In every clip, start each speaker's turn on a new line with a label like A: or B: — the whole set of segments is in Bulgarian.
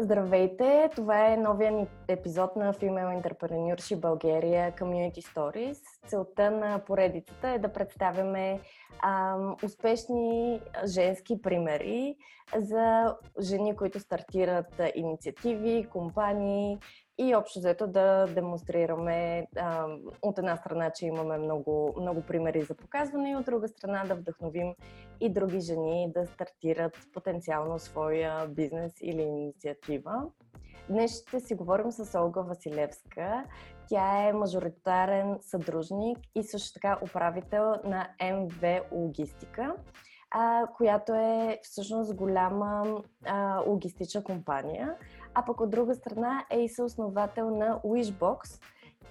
A: Здравейте! Това е новия ни епизод на Female Entrepreneurship България Community Stories. Целта на поредицата е да представяме ам, успешни женски примери за жени, които стартират инициативи, компании и общо взето да демонстрираме а, от една страна, че имаме много, много примери за показване и от друга страна да вдъхновим и други жени да стартират потенциално своя бизнес или инициатива. Днес ще си говорим с Олга Василевска. Тя е мажоритарен съдружник и също така управител на МВ Логистика, която е всъщност голяма а, логистична компания а пък от друга страна е и съосновател на Wishbox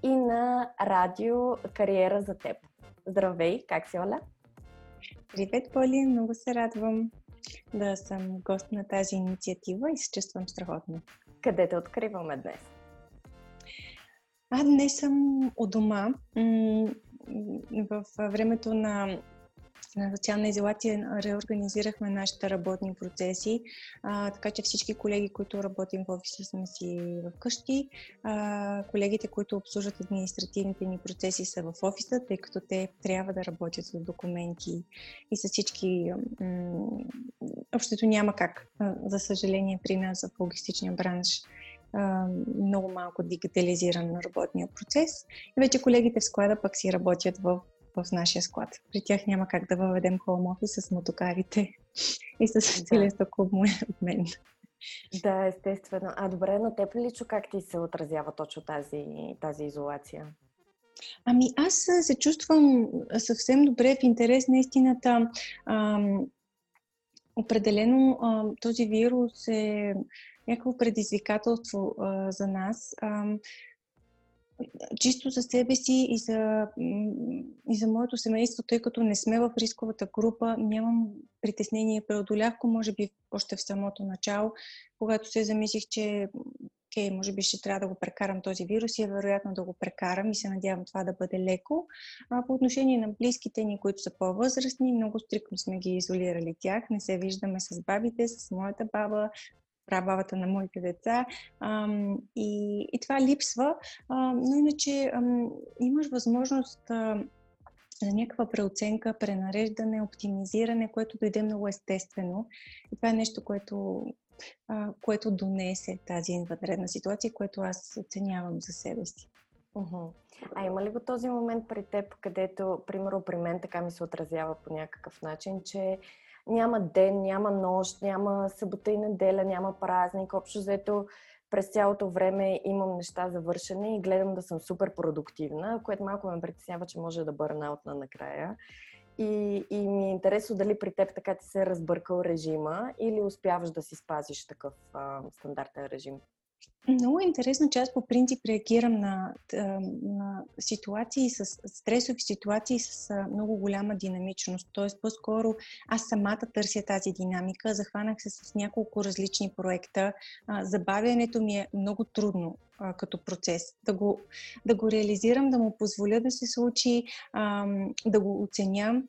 A: и на радио Кариера за теб. Здравей, как си, Оля?
B: Привет, Поли! Много се радвам да съм гост на тази инициатива и се чувствам страхотно.
A: Къде те откриваме днес?
B: А, днес съм у дома. В времето на на социална изолация реорганизирахме нашите работни процеси, а, така че всички колеги, които работим в офиса, сме си вкъщи. А, колегите, които обслужват административните ни процеси, са в офиса, тъй като те трябва да работят с документи и с всички. М- общото няма как, за съжаление, при нас в логистичния бранш много малко дигитализиран работния процес. И вече колегите в склада пък си работят в в нашия склад. При тях няма как да въведем офис с мотокарите и с целият стоков мен.
A: Да, естествено. А добре, но теб лично как ти се отразява точно тази, тази изолация?
B: Ами аз се чувствам съвсем добре в интерес на истината. Ам, определено ам, този вирус е някакво предизвикателство а, за нас. Ам, чисто за себе си и за, и за моето семейство, тъй като не сме в рисковата група, нямам притеснение. Преодолях го, може би, още в самото начало, когато се замислих, че окей, може би ще трябва да го прекарам този вирус и е вероятно да го прекарам и се надявам това да бъде леко. А по отношение на близките ни, които са по-възрастни, много стрикно сме ги изолирали тях. Не се виждаме с бабите, с моята баба, прабабата на моите деца. Ам, и, и това липсва. Ам, но иначе ам, имаш възможност а, за някаква преоценка, пренареждане, оптимизиране, което дойде много естествено. И това е нещо, което, а, което донесе тази инвадредна ситуация, което аз оценявам за себе си.
A: А има ли го този момент при теб, където, примерно при мен така ми се отразява по някакъв начин, че няма ден, няма нощ, няма събота и неделя, няма празник. Общо взето през цялото време имам неща за вършене и гледам да съм супер продуктивна, което малко ме притеснява, че може да бърна на накрая. И, и ми е интересно дали при теб така ти се е разбъркал режима или успяваш да си спазиш такъв а, стандартен режим.
B: Много интересно, че аз по принцип реагирам на, на ситуации с стресови ситуации с много голяма динамичност. Тоест, по-скоро аз самата търся тази динамика. Захванах се с няколко различни проекта. Забавянето ми е много трудно като процес. Да го, да го реализирам, да му позволя да се случи, да го оценя.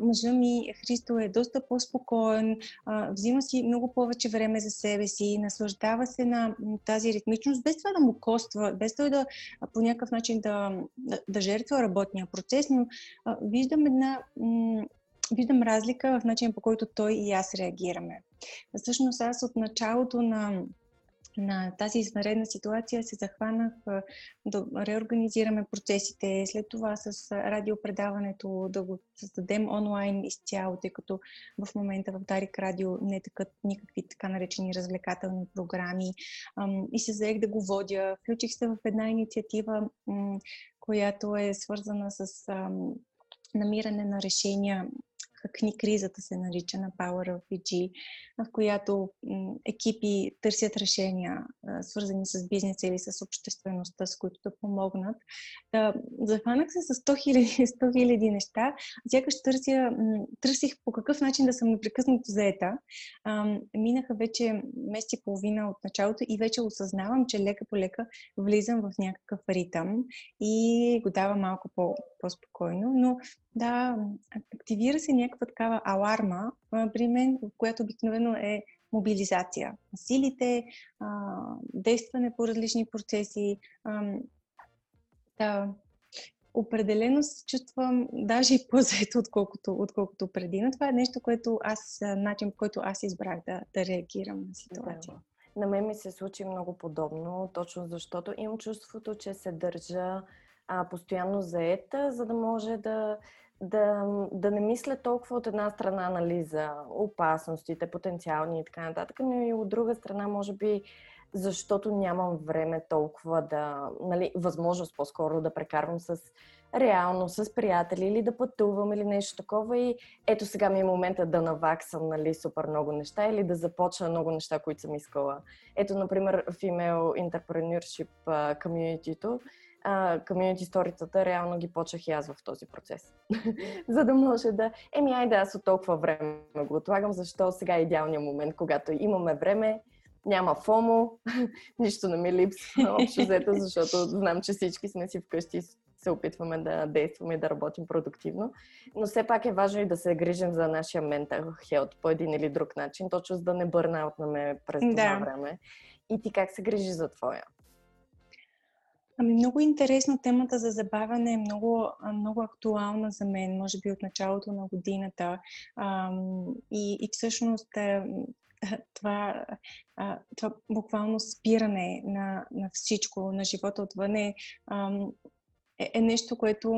B: Мъжа ми, Христо, е доста по-спокоен, взима си много повече време за себе си, наслаждава се на тази ритмичност, без това да му коства, без той да по някакъв начин да, да, да жертва работния процес, но а, виждам една м- виждам разлика в начин по който той и аз реагираме. Всъщност аз от началото на на тази извънредна ситуация се захванах да реорганизираме процесите, след това с радиопредаването да го създадем онлайн изцяло, тъй като в момента в Дарик Радио не такът никакви така наречени развлекателни програми и се заех да го водя. Включих се в една инициатива, която е свързана с намиране на решения Хакни кризата се нарича на Power of VG, в която екипи търсят решения, свързани с бизнеса или с обществеността, с които да помогнат. Захванах се с 100 000, 100 000 неща. Сякаш търся, търсих по какъв начин да съм непрекъснато заета. Минаха вече месец и половина от началото и вече осъзнавам, че лека по лека влизам в някакъв ритъм и го давам малко по, по-спокойно. Но да, активира се някаква такава аларма при мен, която обикновено е мобилизация на силите, а, действане по различни процеси. А, да, определено се чувствам даже и по-заето, отколкото, отколкото преди. Но това е нещо, което аз, начин, по който аз избрах да, да реагирам на ситуация.
A: Да. На мен ми се случи много подобно, точно защото имам чувството, че се държа а, постоянно заета, за да може да, да, да не мисля толкова от една страна нали, за опасностите, потенциални и така нататък, но и от друга страна, може би, защото нямам време толкова да, нали, възможност по-скоро да прекарвам с реално, с приятели или да пътувам или нещо такова и ето сега ми е момента да наваксам нали, супер много неща или да започна много неща, които съм искала. Ето, например, Female Entrepreneurship комьюнитито, комьюнити сторицата, реално ги почнах и аз в този процес. За да може да... Еми, айде, аз от толкова време го отлагам, защо сега е идеалният момент, когато имаме време, няма фомо, нищо не ми липсва общо взето, защото знам, че всички сме си вкъщи и се опитваме да действаме и да работим продуктивно. Но все пак е важно и да се грижим за нашия ментал хелт по един или друг начин, точно за да не бърна от ме през това да. време. И ти как се грижи за твоя?
B: Ами много интересно темата за забавяне е много, много актуална за мен, може би от началото на годината. И, и всъщност е, това, това буквално спиране на, на всичко, на живота отвън е, е, е нещо, което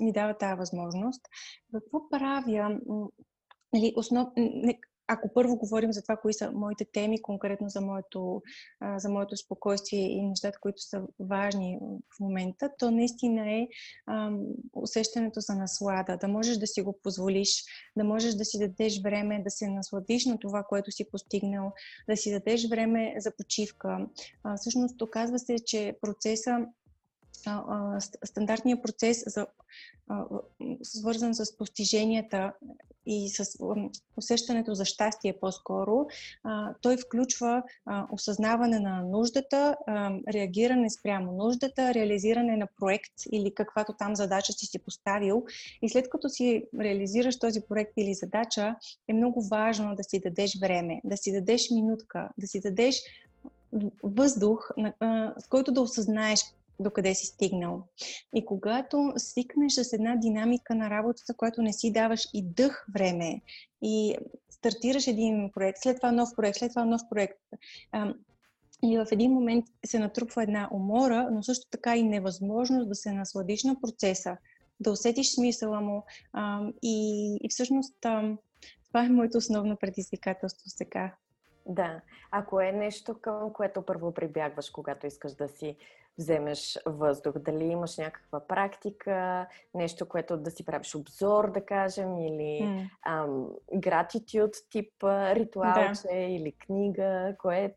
B: ми дава тази възможност. Какво правя? Нали, основ ако първо говорим за това, кои са моите теми, конкретно за моето, за моето спокойствие и нещата, които са важни в момента, то наистина е усещането за наслада, да можеш да си го позволиш, да можеш да си дадеш време да се насладиш на това, което си постигнал, да си дадеш време за почивка. Всъщност, оказва се, че процеса стандартният процес за, свързан с постиженията и с усещането за щастие по-скоро, той включва осъзнаване на нуждата, реагиране спрямо нуждата, реализиране на проект или каквато там задача си си поставил. И след като си реализираш този проект или задача, е много важно да си дадеш време, да си дадеш минутка, да си дадеш въздух, с който да осъзнаеш докъде си стигнал. И когато свикнеш с една динамика на работата, която не си даваш и дъх време, и стартираш един проект, след това нов проект, след това нов проект, и в един момент се натрупва една умора, но също така и невъзможност да се насладиш на процеса, да усетиш смисъла му. и, и всъщност това е моето основно предизвикателство сега.
A: Да. Ако е нещо, към което първо прибягваш, когато искаш да си вземеш въздух? Дали имаш някаква практика, нещо, което да си правиш обзор, да кажем, или mm. ам, тип ритуалче да. или книга? Кое е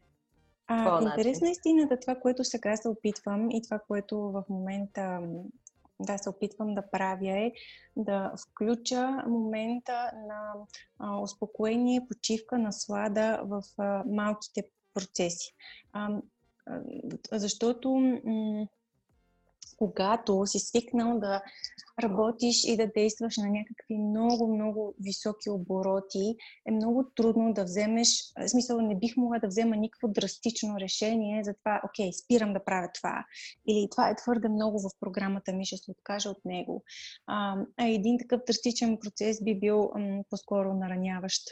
B: а, интересна е истината, това, което сега се опитвам и това, което в момента да се опитвам да правя е да включа момента на а, успокоение, почивка, наслада в а, малките процеси. А, защото когато си свикнал да работиш и да действаш на някакви много, много високи обороти, е много трудно да вземеш, в смисъл не бих могла да взема никакво драстично решение за това, окей, спирам да правя това. Или това е твърде много в програмата ми, ще се откажа от него. А, а един такъв драстичен процес би бил м- по-скоро нараняващ,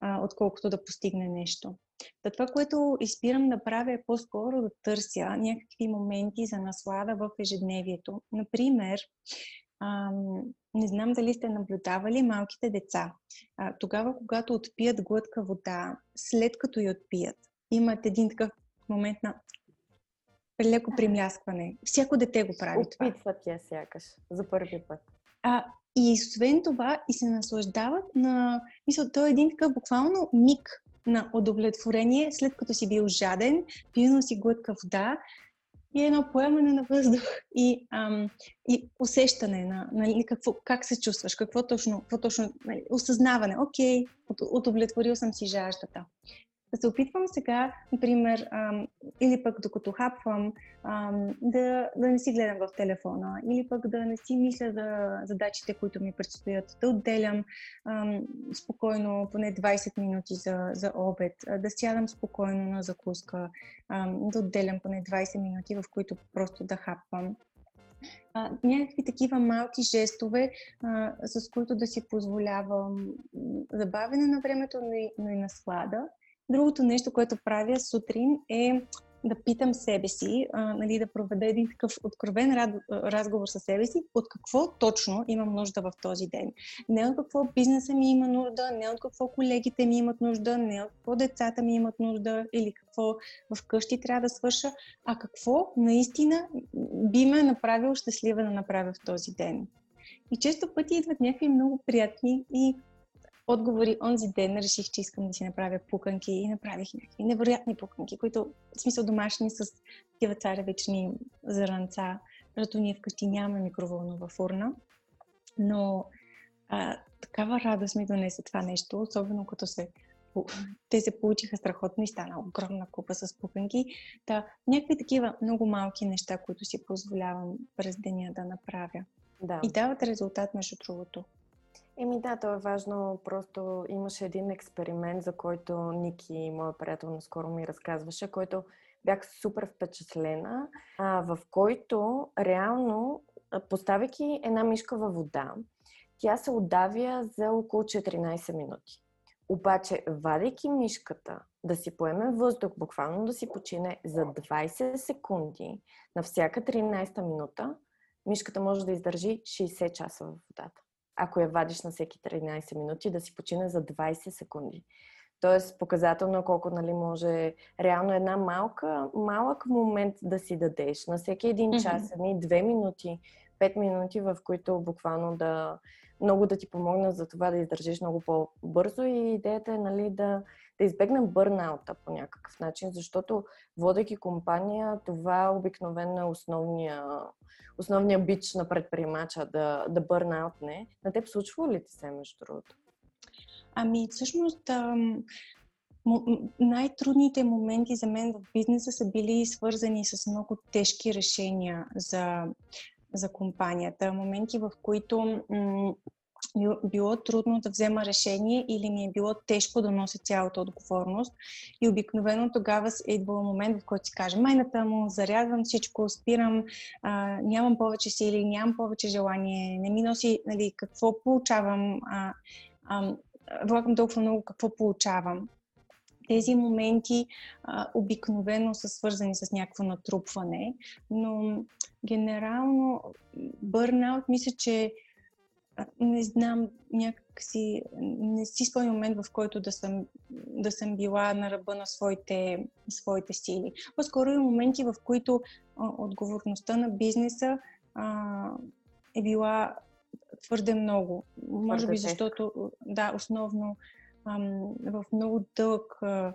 B: а, отколкото да постигне нещо. Та това, което изпирам да правя е по-скоро да търся някакви моменти за наслада в ежедневието. Например, ам, не знам дали сте наблюдавали малките деца. А, тогава, когато отпият глътка вода, след като я отпият, имат един такъв момент на леко примляскване. Всяко дете го прави
A: Опитват това. Я сякаш за първи път.
B: А, и освен това, и се наслаждават на... Мисля, то е един такъв буквално миг на удовлетворение, след като си бил жаден, пил си глътка вода и едно поемане на въздух и, ам, и усещане на нали, какво, как се чувстваш, какво точно, какво точно нали, осъзнаване. Окей, удовлетворил съм си жаждата. Се опитвам сега, например, ам, или пък докато хапвам, ам, да, да не си гледам в телефона, или пък да не си мисля за задачите, които ми предстоят, да отделям ам, спокойно поне 20 минути за, за обед, да сядам спокойно на закуска, ам, да отделям поне 20 минути, в които просто да хапвам а, някакви такива малки жестове, а, с които да си позволявам забавяне на времето, но и, но и наслада. Другото нещо, което правя сутрин е да питам себе си, а, нали, да проведа един такъв откровен рад, разговор с себе си, от какво точно имам нужда в този ден. Не от какво бизнеса ми има нужда, не от какво колегите ми имат нужда, не от какво децата ми имат нужда или какво вкъщи трябва да свърша, а какво наистина би ме направил щастлива да направя в този ден. И често пъти идват някакви много приятни и отговори. Онзи ден реших, че искам да си направя пуканки и направих някакви невероятни пуканки, които в смисъл домашни с такива царевични заранца, защото ние вкъщи нямаме микроволнова фурна. Но а, такава радост ми донесе това нещо, особено като се те се получиха страхотно и стана огромна купа с пуканки. Та, някакви такива много малки неща, които си позволявам през деня да направя. Да. И дават резултат, между другото.
A: Еми да, то е важно. Просто имаше един експеримент, за който Ники, моят приятел, наскоро ми разказваше, който бях супер впечатлена, а, в който реално, поставяйки една мишка във вода, тя се отдавя за около 14 минути. Обаче, вадейки мишката да си поеме въздух, буквално да си почине за 20 секунди на всяка 13 минута, мишката може да издържи 60 часа в водата ако я вадиш на всеки 13 минути, да си почине за 20 секунди. Тоест, показателно колко нали, може реално една малка, малък момент да си дадеш. На всеки един час, едни две минути, пет минути, в които буквално да много да ти помогна за това да издържиш много по-бързо. И идеята е нали, да, да избегнем бърнаута по някакъв начин, защото водейки компания, това обикновено е основния, основния бич на предприемача да, да бърнаутне. На теб случва ли ти се, между другото?
B: Ами, всъщност, най-трудните моменти за мен в бизнеса са били свързани с много тежки решения за, за компанията. Моменти, в които м- било трудно да взема решение или ми е било тежко да нося цялата отговорност. И обикновено тогава е идвал момент, в който си кажа майната му, зарязвам всичко, спирам, а, нямам повече сили, нямам повече желание, не ми носи нали, какво получавам, а, а, влагам толкова много какво получавам. Тези моменти а, обикновено са свързани с някакво натрупване, но генерално бърнаут мисля, че не знам, някакси не си спомням момент, в който да съм, да съм била на ръба на своите, своите сили. По-скоро и моменти, в които а, отговорността на бизнеса а, е била твърде много. Може би защото, да, основно ам, в много дълъг а,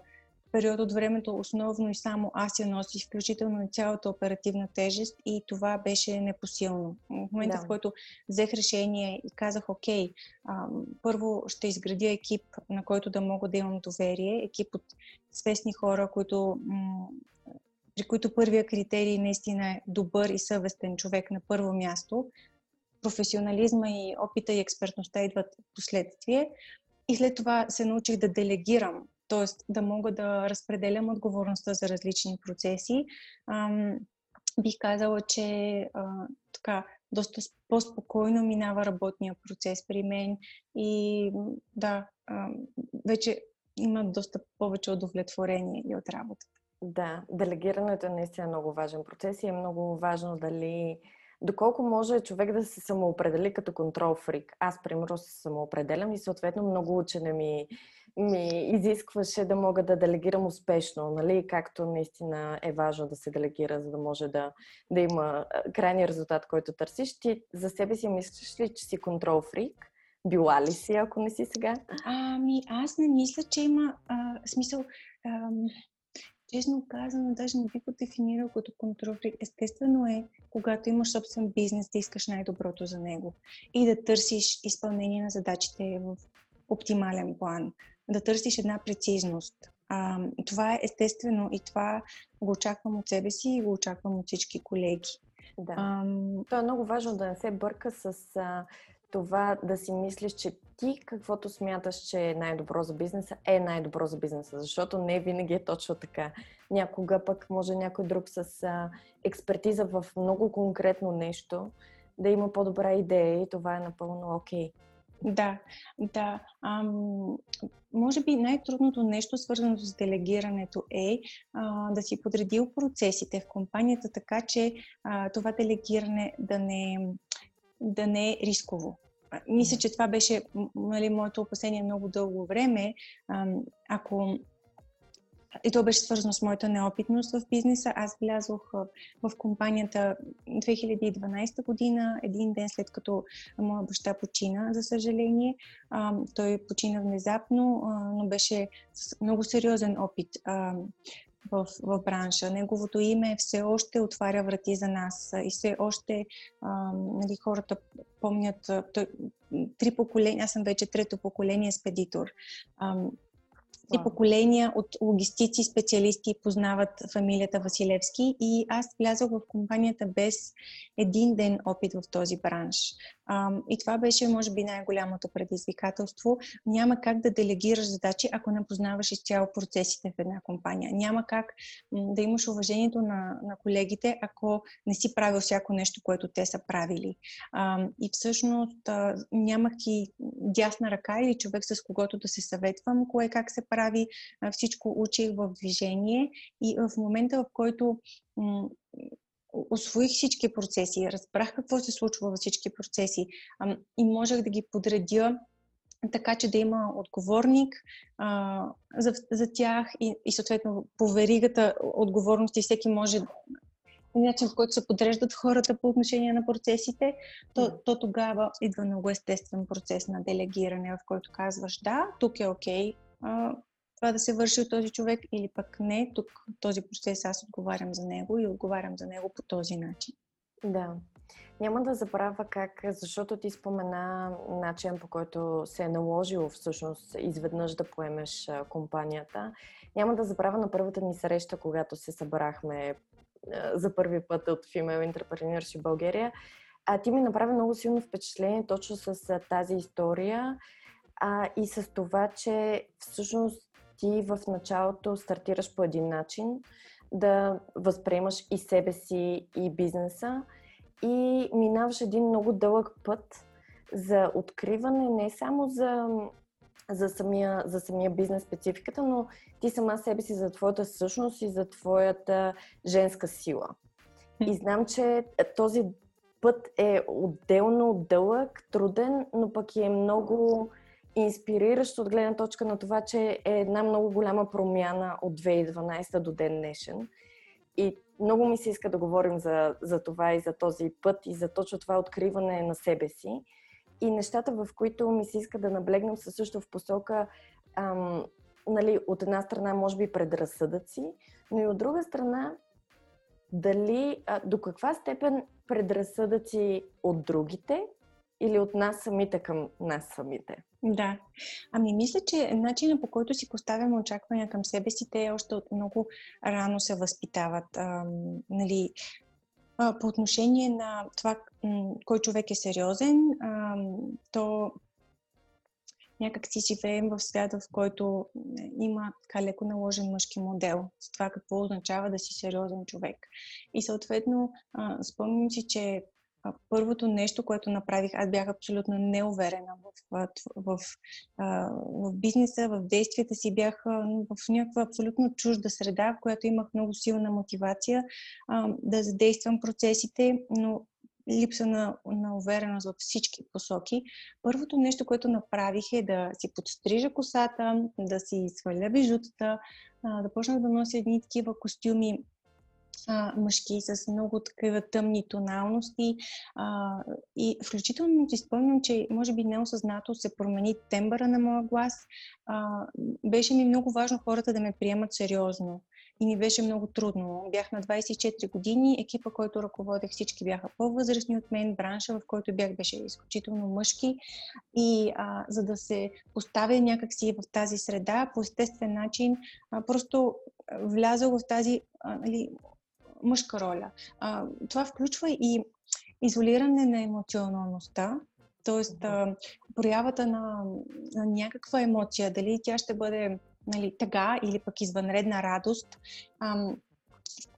B: период от времето основно и само аз я носи, включително и цялата оперативна тежест и това беше непосилно. В момента, да. в който взех решение и казах, окей, а, първо ще изградя екип, на който да мога да имам доверие, екип от свестни хора, които, м- при които първия критерий наистина е добър и съвестен човек на първо място. Професионализма и опита и експертността идват последствие. И след това се научих да делегирам т.е. да мога да разпределям отговорността за различни процеси. Ам, бих казала, че а, така, доста по-спокойно минава работния процес при мен и да, а, вече има доста повече удовлетворение и от работата.
A: Да, делегирането е наистина много важен процес и е много важно дали доколко може човек да се самоопредели като контрол фрик. Аз, примерно, се самоопределям и съответно много учене ми ми изискваше да мога да делегирам успешно, нали? както наистина е важно да се делегира, за да може да, да има крайния резултат, който търсиш. Ти за себе си мислиш ли, че си контрол фрик? Била ли си, ако не си сега?
B: Ами, аз не мисля, че има а, смисъл. А, честно казано, даже не би го дефинирал като контрол. Естествено е, когато имаш собствен бизнес, да искаш най-доброто за него и да търсиш изпълнение на задачите в оптимален план да търсиш една прецизност. А, това е естествено и това го очаквам от себе си и го очаквам от всички колеги.
A: Да. Ам... То е много важно да не се бърка с а, това да си мислиш, че ти каквото смяташ, че е най-добро за бизнеса, е най-добро за бизнеса, защото не винаги е точно така. Някога пък може някой друг с а, експертиза в много конкретно нещо да има по-добра идея и това е напълно окей. Okay.
B: Да, да. Ам, може би най-трудното нещо, свързано с делегирането, е а, да си подредил процесите в компанията, така че а, това делегиране да не, да не е рисково. Мисля, че това беше нали, моето опасение много дълго време. Ако и то беше свързано с моята неопитност в бизнеса. Аз влязох в компанията 2012 година, един ден след като моя баща почина, за съжаление. Той почина внезапно, но беше с много сериозен опит в, в бранша. Неговото име все още отваря врати за нас и все още а, нали, хората помнят. Той, три поколения, аз съм вече трето поколение спедитор. А, и поколения от логистици, специалисти познават фамилията Василевски и аз влязох в компанията без един ден опит в този бранш. И това беше, може би, най-голямото предизвикателство. Няма как да делегираш задачи, ако не познаваш изцяло процесите в една компания. Няма как да имаш уважението на, на колегите, ако не си правил всяко нещо, което те са правили. И всъщност нямах и дясна ръка или човек с когото да се съветвам, кое как се прави. Всичко учих в движение и в момента, в който освоих всички процеси, разбрах какво се случва във всички процеси и можех да ги подредя така, че да има отговорник а, за, за тях и, и съответно по веригата отговорности всеки може начин, в който се подреждат хората по отношение на процесите, то, то тогава идва много естествен процес на делегиране, в който казваш да, тук е окей, okay, това да се върши от този човек или пък не, тук този процес аз отговарям за него и отговарям за него по този начин.
A: Да. Няма да забравя как, защото ти спомена начин по който се е наложило всъщност изведнъж да поемеш компанията. Няма да забравя на първата ни среща, когато се събрахме за първи път от Female Entrepreneurship България. А ти ми направи много силно впечатление точно с тази история а, и с това, че всъщност ти в началото стартираш по един начин, да възприемаш и себе си, и бизнеса и минаваш един много дълъг път за откриване не само за, за, самия, за самия бизнес спецификата, но ти сама себе си за твоята същност и за твоята женска сила. И знам, че този път е отделно дълъг, труден, но пък е много инспириращо от гледна точка на това, че е една много голяма промяна от 2012 до ден днешен. И много ми се иска да говорим за, за това и за този път и за точно това откриване на себе си. И нещата, в които ми се иска да наблегнем, са също в посока, ам, нали, от една страна, може би предразсъдъци, но и от друга страна, дали, а, до каква степен предразсъдъци от другите или от нас самите към нас самите?
B: Да. Ами мисля, че начина по който си поставяме очаквания към себе си, те още от много рано се възпитават. А, нали, а, по отношение на това, кой човек е сериозен, а, то някак си живеем в свят, в който има така леко наложен мъжки модел с това какво означава да си сериозен човек. И съответно, спомням си, че първото нещо, което направих, аз бях абсолютно неуверена в, в, в, в бизнеса, в действията си, бях в някаква абсолютно чужда среда, в която имах много силна мотивация да задействам процесите, но липса на, на увереност във всички посоки. Първото нещо, което направих е да си подстрижа косата, да си сваля бижутата, да почнах да нося едни такива костюми мъжки с много такива тъмни тоналности. А, и включително си спомням, че може би неосъзнато се промени тембъра на моя глас. А, беше ми много важно хората да ме приемат сериозно. и ми беше много трудно. Бях на 24 години, екипа, който ръководех, всички бяха по-възрастни от мен, бранша, в който бях, беше изключително мъжки. И а, за да се поставя някакси в тази среда, по естествен начин, а, просто влязох в тази а, нали, мъжка роля. А, това включва и изолиране на емоционалността, т.е. проявата на, на някаква емоция, дали тя ще бъде нали, тъга или пък извънредна радост, а,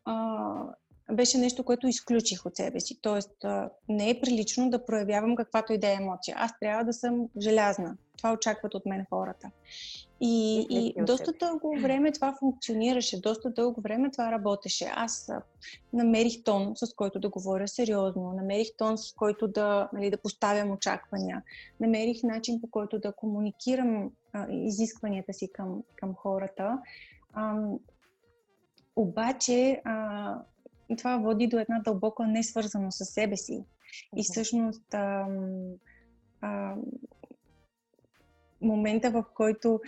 B: а, беше нещо, което изключих от себе си. Тоест, не е прилично да проявявам каквато и да е емоция. Аз трябва да съм желязна. Това очакват от мен хората. И, и, и доста дълго време това функционираше, доста дълго време това работеше. Аз намерих тон, с който да говоря сериозно, намерих тон, с който да, нали, да поставям очаквания, намерих начин по който да комуникирам а, изискванията си към, към хората. А, обаче а, това води до една дълбока несвързаност с себе си. И всъщност а, а, момента, в който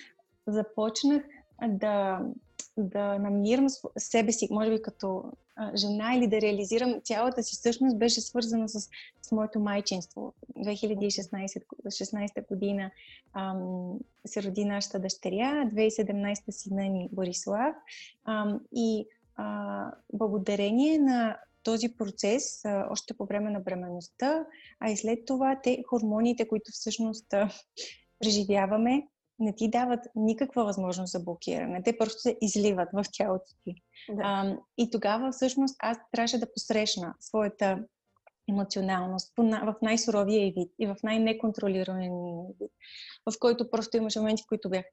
B: започнах да, да намирам себе си, може би като жена или да реализирам цялата си същност, беше свързана с, с моето майчинство. 2016 16 година ам, се роди нашата дъщеря, 2017 сина ни Борислав. Ам, и а, благодарение на този процес, а, още по време на бременността, а и след това те хормоните, които всъщност а, преживяваме, не ти дават никаква възможност за блокиране. Те просто се изливат в тялото ти. Да. А, и тогава всъщност аз трябваше да посрещна своята емоционалност в най-суровия вид и в най-неконтролирания вид, в който просто имаше моменти, в които бях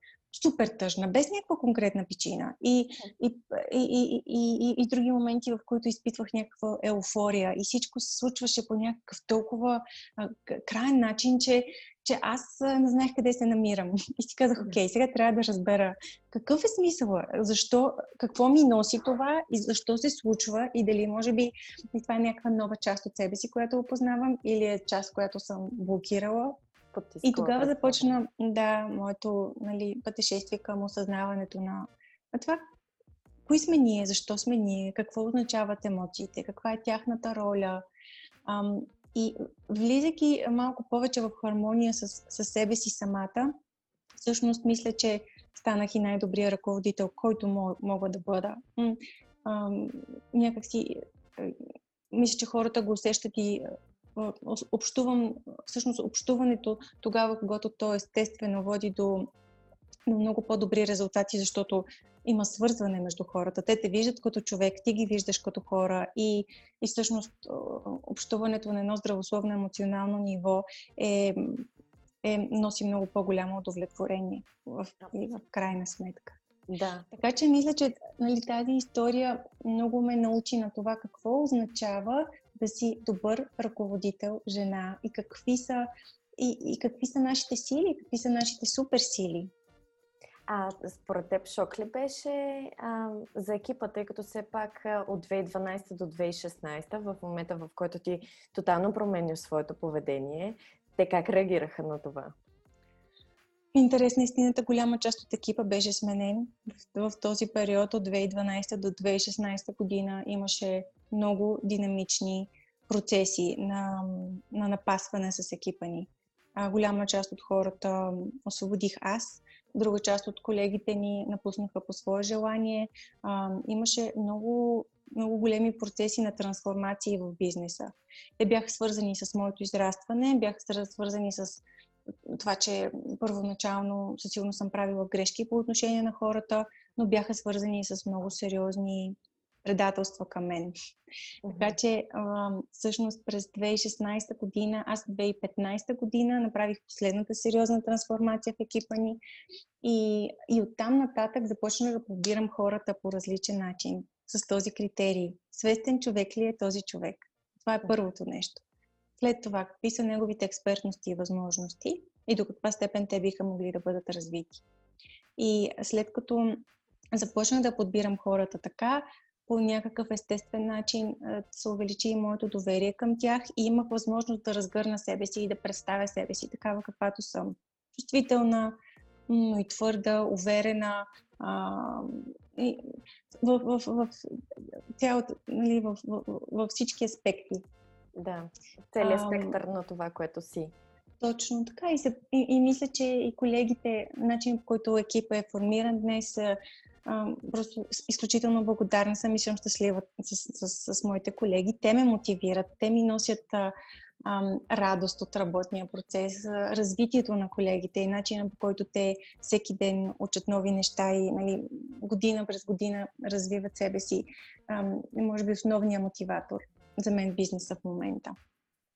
B: супер тъжна, без някаква конкретна причина. И, и, и, и, и, и други моменти, в които изпитвах някаква еуфория и всичко се случваше по някакъв толкова а, крайен начин, че че аз не знаех къде се намирам. И си казах, окей, сега трябва да разбера какъв е смисъл, защо, какво ми носи това и защо се случва и дали може би и това е някаква нова част от себе си, която опознавам или е част, която съм блокирала. Потискала, и тогава започна, да, моето нали, пътешествие към осъзнаването на, на това, кои сме ние, защо сме ние, какво означават емоциите, каква е тяхната роля. Ам, и влизайки малко повече в хармония с, с себе си самата, всъщност мисля, че станах и най-добрия ръководител, който мога да бъда. някакси, е, мисля, че хората го усещат и е, общувам, всъщност общуването тогава, когато то естествено води до, до много по-добри резултати, защото има свързване между хората. Те те виждат като човек, ти ги виждаш като хора и, и всъщност общуването на едно здравословно емоционално ниво е, е, носи много по-голямо удовлетворение в, в крайна сметка.
A: Да.
B: Така че мисля, че нали, тази история много ме научи на това какво означава да си добър ръководител, жена и какви са, и, и какви са нашите сили, какви са нашите суперсили.
A: А според теб шок ли беше а, за екипа, тъй като все пак от 2012 до 2016, в момента в който ти тотално промениш своето поведение, те как реагираха на това?
B: Интересна истината, голяма част от екипа беше сменен. В, в този период от 2012 до 2016 година имаше много динамични процеси на, на напасване с екипа ни. А, голяма част от хората освободих аз друга част от колегите ни напуснаха по свое желание. А, имаше много, много големи процеси на трансформации в бизнеса. Те бяха свързани с моето израстване, бяха свързани с това, че първоначално със сигурност съм правила грешки по отношение на хората, но бяха свързани с много сериозни предателства към мен. Така че а, всъщност през 2016 година, аз 2015 година направих последната сериозна трансформация в екипа ни и, и оттам нататък започнах да подбирам хората по различен начин, с този критерий. Свестен човек ли е този човек? Това е първото нещо. След това, какви са неговите експертности и възможности и до каква степен те биха могли да бъдат развити. И след като започнах да подбирам хората така, по някакъв естествен начин се увеличи и моето доверие към тях и имах възможност да разгърна себе си и да представя себе си такава каквато съм. Чувствителна, но и твърда, уверена, а, в, в, в, в, цялото, нали, в, в, в, всички аспекти.
A: Да, целият спектър на това, което си.
B: Точно така. И, се, и, и мисля, че и колегите, начин по който екипа е формиран днес, просто изключително благодарна съм и съм щастлива с, с, с моите колеги. Те ме мотивират, те ми носят а, а, радост от работния процес, а, развитието на колегите и начина по който те всеки ден учат нови неща и нали, година през година развиват себе си. А, може би основният мотиватор за мен бизнеса в момента.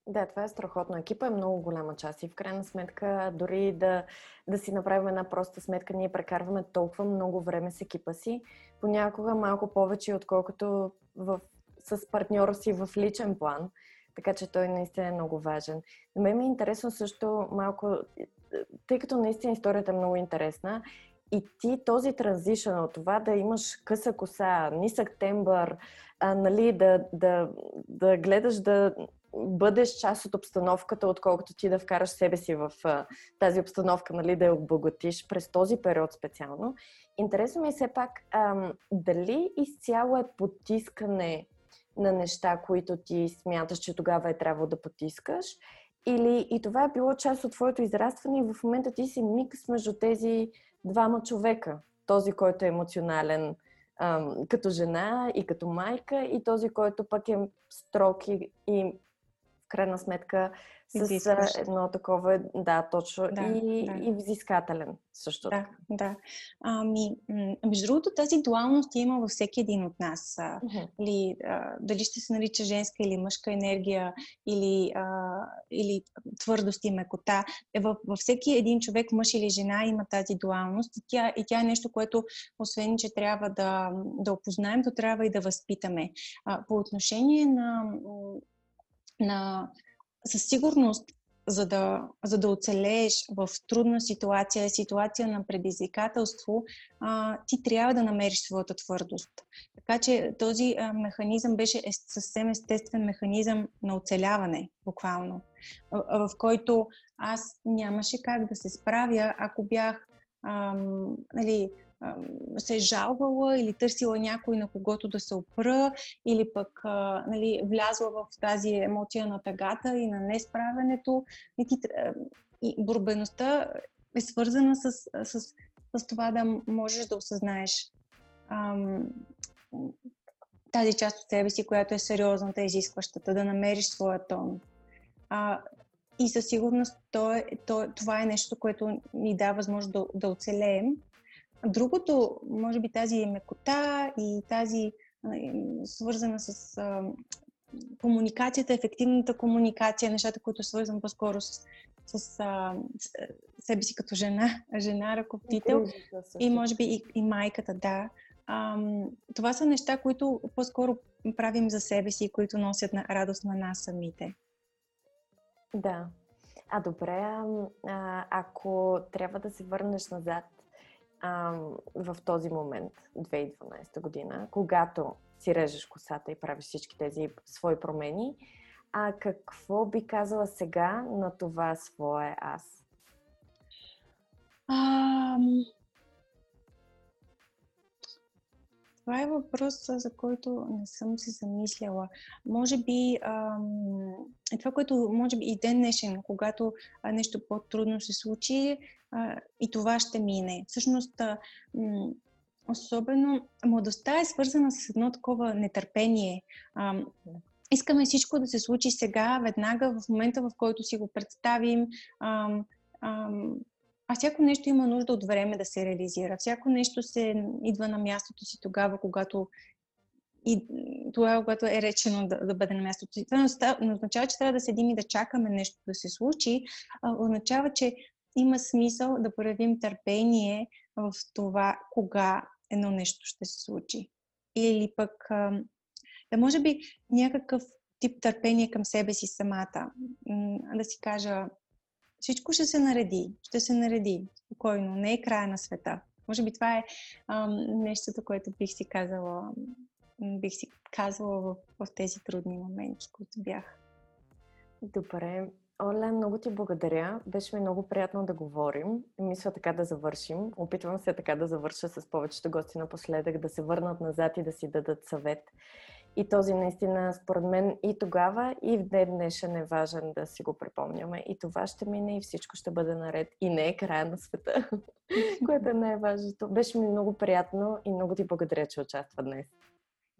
A: Да, това е страхотно. Екипа е много голяма част и в крайна сметка, дори да, да си направим една проста сметка, ние прекарваме толкова много време с екипа си, понякога малко повече, отколкото в, с партньора си в личен план. Така че той наистина е много важен. На мен ми е интересно също малко, тъй като наистина историята е много интересна, и ти този транзишън от това да имаш къса коса, нисък тембър, а, нали, да, да, да гледаш да бъдеш част от обстановката, отколкото ти да вкараш себе си в а, тази обстановка, нали, да я обогатиш през този период специално. Интересно ми е все пак а, дали изцяло е потискане на неща, които ти смяташ, че тогава е трябвало да потискаш, или и това е било част от твоето израстване и в момента ти си микс между тези двама човека. Този, който е емоционален ам, като жена и като майка и този, който пък е строг и, и крайна сметка с едно такова, да, точно, да, и, да. и взискателен също.
B: Да, да. Ами, между другото, тази дуалност има във всеки един от нас. Uh-huh. Ли, а, дали ще се нарича женска или мъжка енергия, или, а, или твърдост и мекота. Е, във, във всеки един човек, мъж или жена, има тази дуалност. И тя, и тя е нещо, което, освен, че трябва да, да опознаем, то трябва и да възпитаме. А, по отношение на на със сигурност, за да, за да оцелееш в трудна ситуация, ситуация на предизвикателство, а, ти трябва да намериш своята твърдост. Така че този а, механизъм беше е, съвсем естествен механизъм на оцеляване, буквално, в, в който аз нямаше как да се справя, ако бях ам, нали, се е жалвала или търсила някой на когото да се опра, или пък а, нали, влязла в тази емоция на тъгата и на несправянето. И, борбеността е свързана с, с, с това да можеш да осъзнаеш ам, тази част от себе си, която е сериозната, изискващата, да намериш своя тон. А, и със сигурност то е, то, това е нещо, което ни дава възможност да, да оцелеем Другото, може би тази мекота и тази свързана с а, комуникацията, ефективната комуникация, нещата, които свързвам по-скоро с, с, а, себе си като жена, жена ръководител и, и може би и, и майката, да. А, това са неща, които по-скоро правим за себе си, които носят на радост на нас самите.
A: Да. А добре, а, ако трябва да се върнеш назад в този момент, 2012 година, когато си режеш косата и правиш всички тези свои промени, а какво би казала сега на това свое аз?
B: А, Това е въпрос, за който не съм се замисляла. Може би ам, е това, което може би и ден днешен, когато нещо по-трудно се случи и това ще мине. Всъщност, особено младостта е свързана с едно такова нетърпение. Искаме всичко да се случи сега, веднага, в момента, в който си го представим. А, всяко нещо има нужда от време да се реализира. Всяко нещо се идва на мястото си тогава, когато и това, когато е речено да, да бъде на мястото си. Това не означава, че трябва да седим и да чакаме нещо да се случи, а означава, че има смисъл да проявим търпение в това, кога едно нещо ще се случи. Или пък, да може би някакъв тип търпение към себе си самата. Да си кажа, всичко ще се нареди, ще се нареди спокойно, не е края на света. Може би това е ам, нещото, което бих си казала, бих си казала в, в тези трудни моменти, които бях.
A: Добре. Оле, много ти благодаря. Беше ми много приятно да говорим. Мисля така да завършим. Опитвам се така да завърша с повечето гости напоследък, да се върнат назад и да си дадат съвет. И този наистина, според мен, и тогава, и в ден днешен е важен да си го припомняме. И това ще мине и всичко ще бъде наред. И не е края на света, което е най-важното. Беше ми много приятно и много ти благодаря, че участва днес.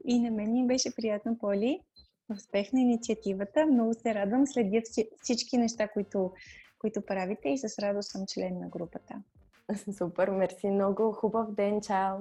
B: И на мен ми беше приятно, Поли. Успех на инициативата. Много се радвам. Следя всички неща, които, които правите и с радост съм член на групата.
A: Супер, мерси много. Хубав ден, чао!